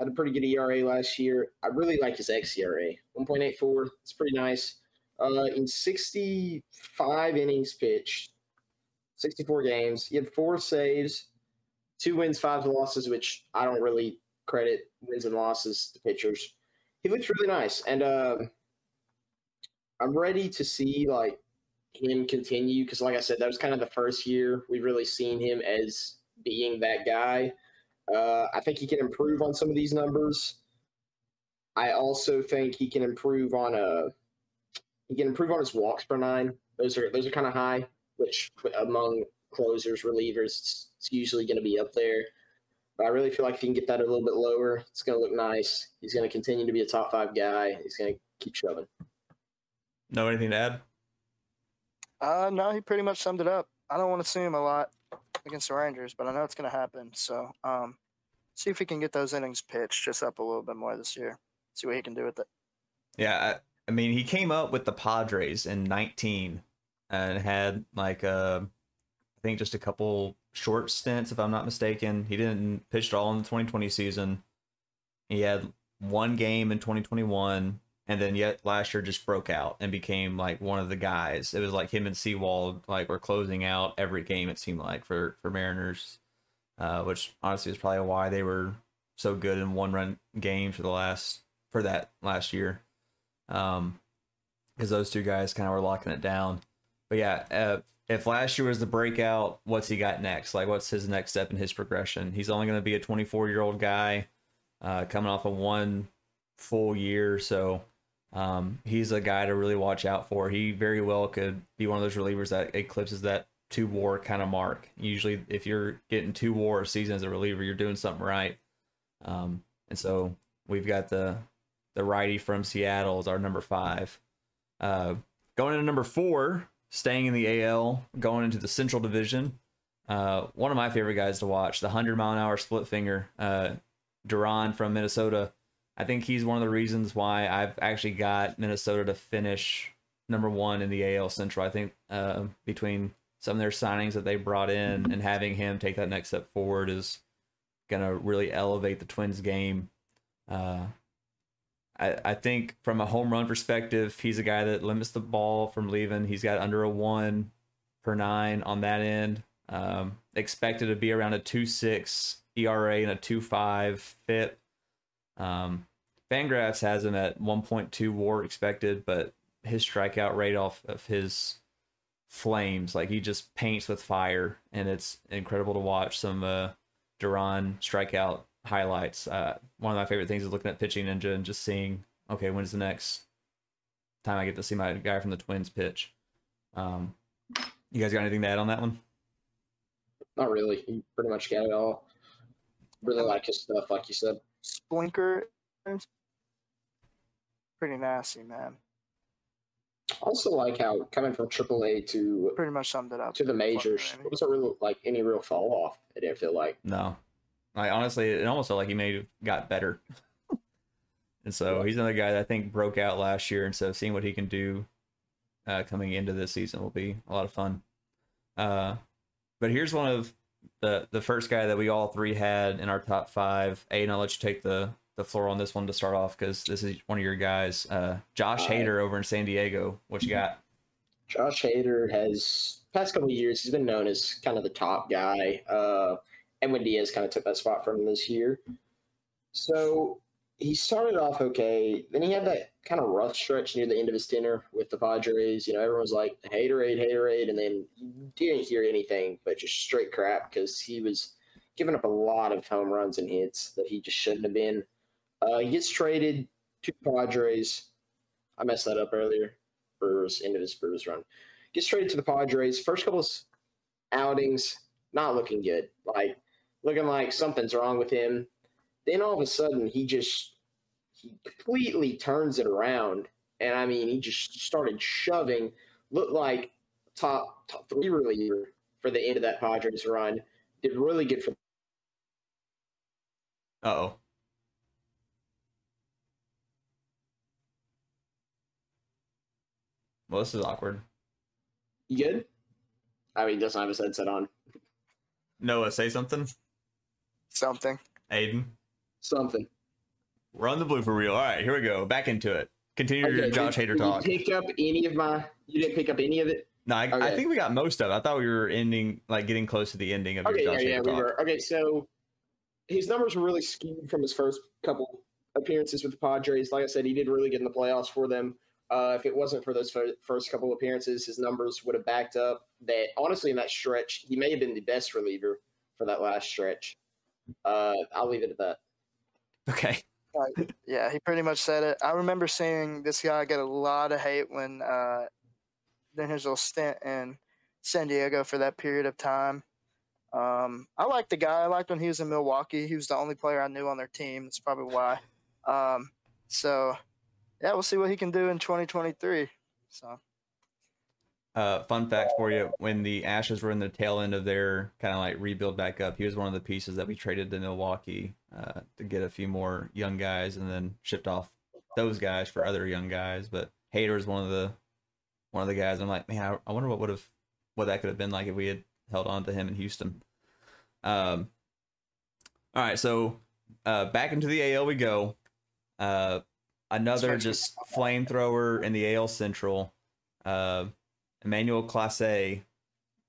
had a pretty good ERA last year. I really like his xERA, 1.84. It's pretty nice. Uh, in 65 innings pitched, 64 games, he had four saves, two wins, five losses, which I don't really credit wins and losses to pitchers. He looks really nice, and uh, I'm ready to see like him continue because, like I said, that was kind of the first year we've really seen him as being that guy. Uh, I think he can improve on some of these numbers. I also think he can improve on a uh, he can improve on his walks per nine. Those are those are kind of high, which among closers, relievers, it's, it's usually going to be up there. But I really feel like if he can get that a little bit lower, it's going to look nice. He's going to continue to be a top five guy. He's going to keep shoving. No, anything to add? Uh, no, he pretty much summed it up. I don't want to see him a lot against the Rangers, but I know it's going to happen. So, um, see if he can get those innings pitched just up a little bit more this year. See what he can do with it. Yeah, I, I mean, he came up with the Padres in 19 and had like uh, I think just a couple short stints, if I'm not mistaken. He didn't pitch at all in the 2020 season. He had one game in 2021, and then yet last year just broke out and became like one of the guys. It was like him and Sewald like were closing out every game. It seemed like for for Mariners, uh, which honestly is probably why they were so good in one run games for the last for that last year, um, because those two guys kind of were locking it down. But yeah, uh, if last year was the breakout, what's he got next? Like, what's his next step in his progression? He's only going to be a 24 year old guy, uh, coming off of one full year, so um, he's a guy to really watch out for. He very well could be one of those relievers that eclipses that two war kind of mark. Usually, if you're getting two war a season as a reliever, you're doing something right. Um, and so we've got the the righty from Seattle as our number five. Uh, going into number four, staying in the AL, going into the Central Division. Uh, one of my favorite guys to watch, the hundred mile an hour split finger, uh, Duran from Minnesota. I think he's one of the reasons why I've actually got Minnesota to finish number one in the AL Central. I think uh, between some of their signings that they brought in and having him take that next step forward is going to really elevate the Twins game. Uh, I, I think from a home run perspective, he's a guy that limits the ball from leaving. He's got under a one per nine on that end. Um, expected to be around a two six ERA and a two five FIP. Um, Fangraphs has him at 1.2 WAR expected, but his strikeout rate off of his flames, like he just paints with fire, and it's incredible to watch some uh, Duran strikeout highlights. Uh, one of my favorite things is looking at Pitching Ninja and just seeing, okay, when's the next time I get to see my guy from the Twins pitch? Um, you guys got anything to add on that one? Not really. You pretty much got it all. Really like his stuff, like you said. Splinker pretty nasty, man. Also, like how coming from AAA to pretty much summed it up to the majors, it wasn't really like any real fall off. It didn't feel like no. Like honestly, it almost felt like he may have got better. and so he's another guy that I think broke out last year, and so seeing what he can do uh, coming into this season will be a lot of fun. Uh, but here's one of the the first guy that we all three had in our top five. Aiden, I'll let you take the the floor on this one to start off because this is one of your guys. Uh, Josh uh, Hader over in San Diego. What you got? Josh Hader has past couple years he's been known as kind of the top guy. Uh, Edwin Diaz kind of took that spot from him this year. So he started off okay. Then he had that kind of rough stretch near the end of his tenure with the Padres. You know, everyone was like, haterade, haterade. And then didn't hear anything but just straight crap because he was giving up a lot of home runs and hits that he just shouldn't have been. Uh, he gets traded to Padres. I messed that up earlier. Brewers, end of his Brewers run. Gets traded to the Padres. First couple of outings, not looking good. Like, looking like something's wrong with him then all of a sudden he just he completely turns it around and i mean he just started shoving looked like top top three reliever for the end of that padres run did really good for Uh-oh. Well, this is awkward. you good i mean he doesn't have his headset on Noah, say something. Something. Aiden, something we're on the blooper reel. All right, here we go. Back into it. Continue your Josh did- Hader did talk. you pick up any of my you didn't pick up any of it No, I, I think we got most of it. I thought we were ending, like, getting close to the ending of Okay, your yeah, Josh yeah, Hader we talk. were. Okay, so his numbers were really skewed from his first couple appearances with the Padres. Like I said, he did really good in the playoffs for them. Uh, if it wasn't for those fir- first couple appearances, his numbers would have backed up. That honestly, in that stretch, he may have been the best reliever for that last stretch. Uh, I'll leave it at that. Okay. Yeah, he pretty much said it. I remember seeing this guy get a lot of hate when uh, during his little stint in San Diego for that period of time. Um, I liked the guy. I liked when he was in Milwaukee. He was the only player I knew on their team. That's probably why. Um, so, yeah, we'll see what he can do in 2023. So, Uh, fun fact for you: when the Astros were in the tail end of their kind of like rebuild back up, he was one of the pieces that we traded to Milwaukee uh, to get a few more young guys, and then shipped off those guys for other young guys. But Hader is one of the one of the guys. I'm like, man, I, I wonder what would have what that could have been like if we had held on to him in Houston. Um. All right, so uh, back into the AL we go. Uh, another just flamethrower in the AL Central. Uh, Emmanuel Clase, a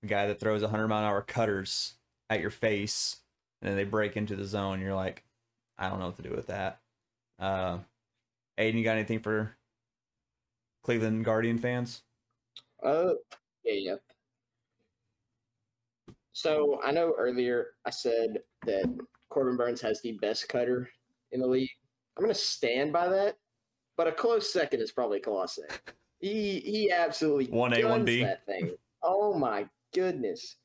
guy that throws 100 mile an hour cutters at your face, and then they break into the zone. You're like, I don't know what to do with that. Uh, Aiden, you got anything for Cleveland Guardian fans? Uh, yeah, yeah. So I know earlier I said that Corbin Burnes has the best cutter in the league. I'm gonna stand by that, but a close second is probably Clase. He he absolutely 1A, 1B. that thing. Oh my goodness.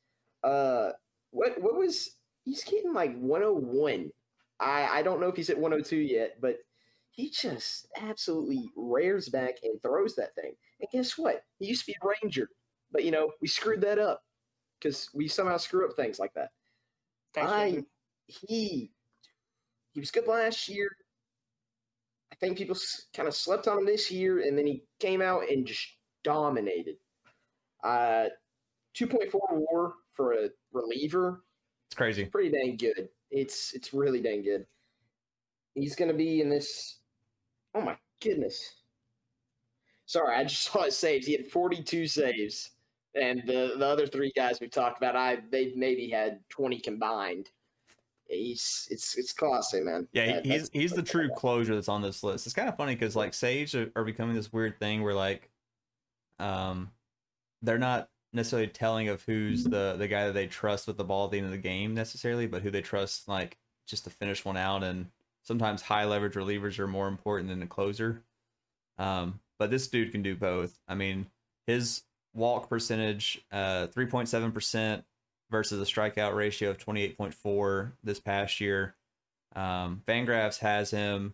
Uh, what what was he's getting like 101. I I don't know if he's at 102 yet, but he just absolutely rears back and throws that thing. And guess what? He used to be a Ranger, but you know we screwed that up because we somehow screw up things like that. thanks, I dude. he he was good last year. I think people kind of slept on him this year, and then he came out and just dominated. Uh, two point four WAR for a reliever, It's crazy. pretty dang good. It's it's really dang good. He's gonna be in this. Oh my goodness! Sorry, I just saw his saves. He had forty two saves, and the the other three guys we talked about, I they maybe had twenty combined. He's it's it's classy, man. Yeah, That- he's he's the true closure that's on this list. It's kind of funny because like saves are, are becoming this weird thing where like, um, they're not necessarily telling of who's the the guy that they trust with the ball at the end of the game necessarily, but who they trust like just to finish one out. And sometimes high leverage relievers are more important than the closer. Um, but this dude can do both. I mean, his walk percentage, uh, three point seven percent versus a strikeout ratio of twenty eight point four this past year. Um, Fangraphs has him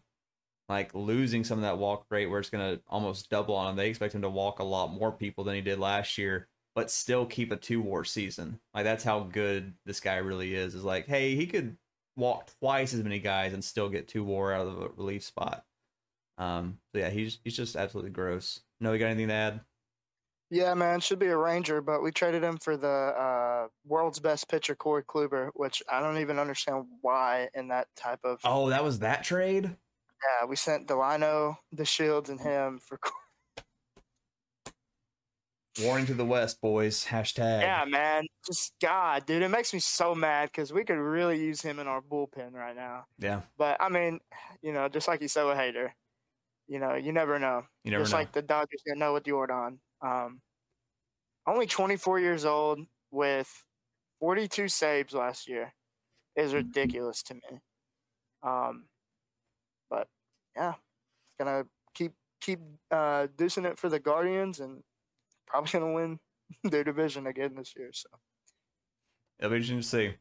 like losing some of that walk rate where it's going to almost double on him. They expect him to walk a lot more people than he did last year, but still keep a two war season. Like that's how good this guy really is. Is like, hey, he could walk twice as many guys and still get two war out of the relief spot. Um, so yeah, he's he's just absolutely gross. No, you got anything to add? Yeah, man, should be a Ranger, but we traded him for the uh, world's best pitcher, Corey Kluber, which I don't even understand why in that type of. Oh, that was that trade. Yeah, we sent Delino, DeShields, and him for. Warning to the West, boys. Hashtag. Yeah, man. Just God, dude, it makes me so mad because we could really use him in our bullpen right now. Yeah. But I mean, you know, just like you said with Hader, you know, you never know. You never just know. like the Dodgers didn't know with Jordan. Um, only 24 years old with 42 saves last year is ridiculous to me. Um, but yeah, gonna keep keep uh, deucing it for the Guardians and probably gonna win their division again this year. So It'll be interesting to see.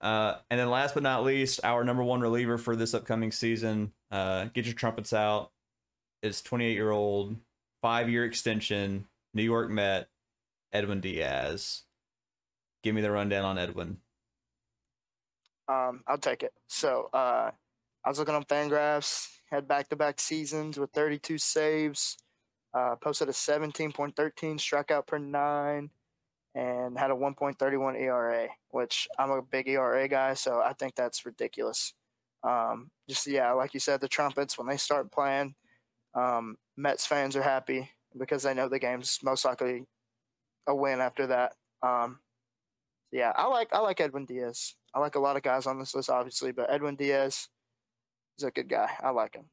Uh, and then last but not least, our number one reliever for this upcoming season. Uh, get your trumpets out. Is 28 year old, five year extension, New York Met, Edwin Diaz. Give me the rundown on Edwin. um, I'll take it. So uh, I was looking on Fangraphs. Had back to back seasons with 32 saves. Uh, posted a 17.13 strikeout per nine, and had a 1.31 ERA. Which I'm a big ERA guy, so I think that's ridiculous. Um, just yeah, like you said, the trumpets when they start playing, um, Mets fans are happy because they know the game's most likely a win after that. Um, yeah, I like I like Edwin Diaz. I like a lot of guys on this list, obviously, but Edwin Diaz is a good guy. I like him.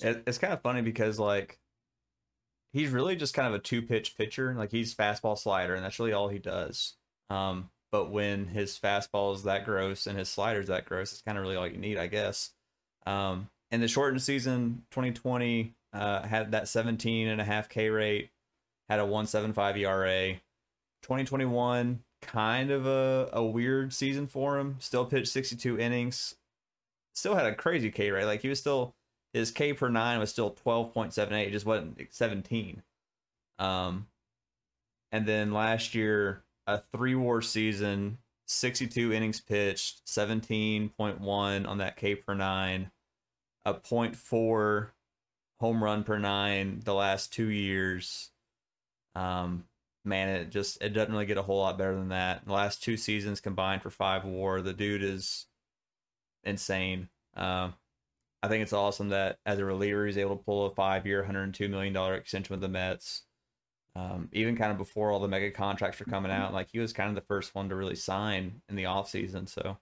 It's kind of funny because like he's really just kind of a two pitch pitcher. Like he's fastball slider, and that's really all he does. Um, but when his fastball is that gross and his slider is that gross, it's kind of really all you need, I guess. Um, in the shortened season, 2020 uh, had that 17 and a half K rate, had a 175 ERA. 2021, kind of a, a weird season for him. Still pitched 62 innings. Still had a crazy K rate. Like he was still his K per nine was still 12.78, it just wasn't 17. Um, and then last year, a three war season, 62 innings pitched, 17.1 on that K per nine, a 0.4 home run per nine the last two years. Um, man, it just it doesn't really get a whole lot better than that. The last two seasons combined for five WAR, the dude is insane. Um, I think it's awesome that as a reliever, he's able to pull a five-year, hundred and two million dollar extension with the Mets. Um, even kind of before all the mega contracts were coming out, like he was kind of the first one to really sign in the offseason. So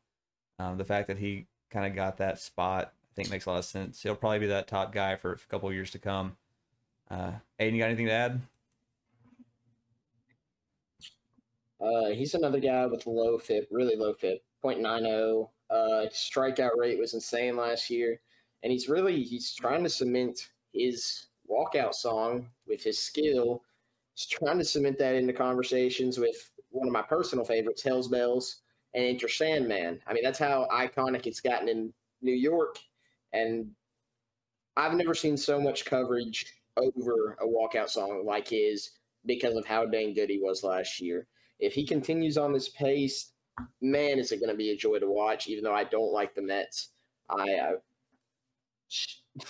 um, the fact that he kind of got that spot, I think makes a lot of sense. He'll probably be that top guy for a couple of years to come. Uh, Aiden, you got anything to add? Uh, he's another guy with low FIP, really low FIP, 0.90. Uh, his strikeout rate was insane last year, and he's really he's trying to cement his walkout song with his skill. He's trying to cement that into conversations with one of my personal favorites, Hell's Bells, and Enter Sandman. I mean, that's how iconic it's gotten in New York, and I've never seen so much coverage over a walkout song like his because of how dang good he was last year if he continues on this pace, man, is it going to be a joy to watch. Even though I don't like the Mets, I. Uh,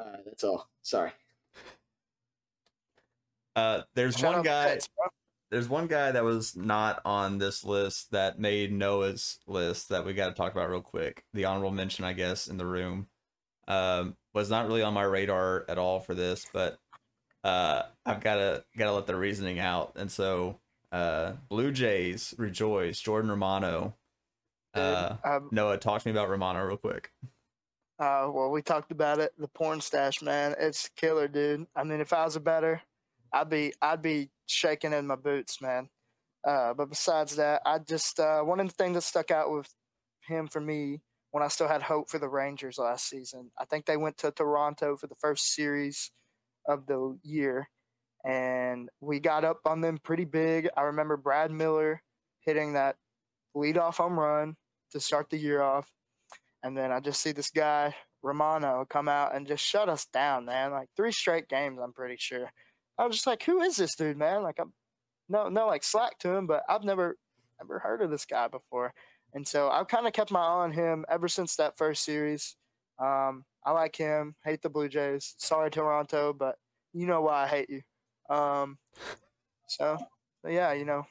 uh, that's all. Sorry. Uh, there's Shout one out the guy. Mets, bro. There's one guy that was not on this list that made Noah's list that we got to talk about real quick. The honorable mention, I guess, in the room um, was not really on my radar at all for this, but uh, I've got to got to let the reasoning out, and so uh, Blue Jays rejoice. Jordan Romano. Uh, Um, Noah, talk to me about Romano real quick. Uh, well, we talked about it. The porn stash, man, it's killer, dude. I mean, if I was a better, I'd be, I'd be shaking in my boots, man. Uh, but besides that, I just uh, one of the things that stuck out with him for me when I still had hope for the Rangers last season. I think they went to Toronto for the first series of the year, and we got up on them pretty big. I remember Brad Miller hitting that leadoff home run to start the year off. And then I just see this guy, Romano, come out and just shut us down, man. Like three straight games, I'm pretty sure. I was just like, who is this dude, man? Like I'm no no like slack to him, but I've never ever heard of this guy before. And so I've kind of kept my eye on him ever since that first series. Um, I like him. Hate the Blue Jays. Sorry, Toronto, but you know why I hate you. Um, so, so yeah, you know,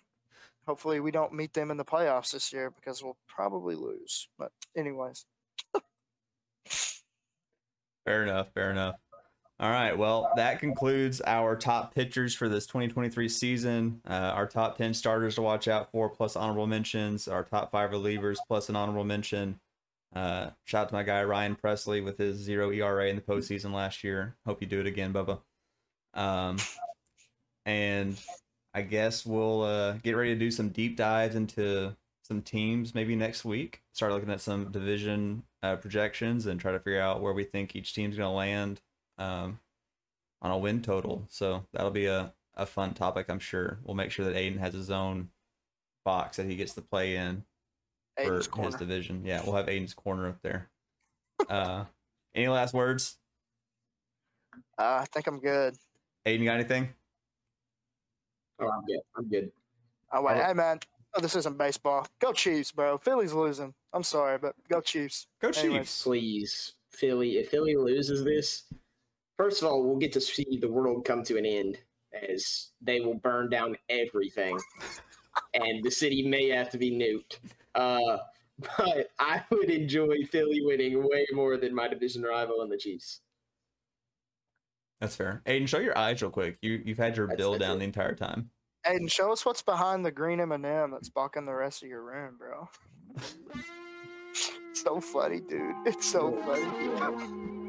hopefully we don't meet them in the playoffs this year because we'll probably lose. But anyways, Fair enough. Fair enough. All right. Well, that concludes our top pitchers for this 2023 season. Uh, our top 10 starters to watch out for, plus honorable mentions. Our top five relievers, plus an honorable mention. Uh, shout out to my guy Ryan Pressly with his zero ERA in the postseason last year. Hope you do it again, Bubba. Um, and I guess we'll uh, get ready to do some deep dives into some teams maybe next week. Start looking at some division uh, projections and try to figure out where we think each team's going to land um, on a win total. So that'll be a, a fun topic, I'm sure. We'll make sure that Aiden has his own box that he gets to play in for Aiden's his division. Yeah, we'll have Aiden's corner up there. Uh, any last words? Uh, I think I'm good. Aiden, got anything? Oh, I'm good. I'm good. Oh wait, hey man, oh, this isn't baseball. Go Chiefs, bro. Philly's losing. I'm sorry, but go Chiefs. Go Anyways. Chiefs. Please, Philly. If Philly loses this, first of all, we'll get to see the world come to an end as they will burn down everything, and the city may have to be nuked. Uh, but I would enjoy Philly winning way more than my division rival and the Chiefs. That's fair. Aiden, show your eyes real quick. You you've had your That's- bill that's down it. the entire time. Aiden, show us what's behind the green M&M that's blocking the rest of your room, bro. so funny, dude. It's so funny.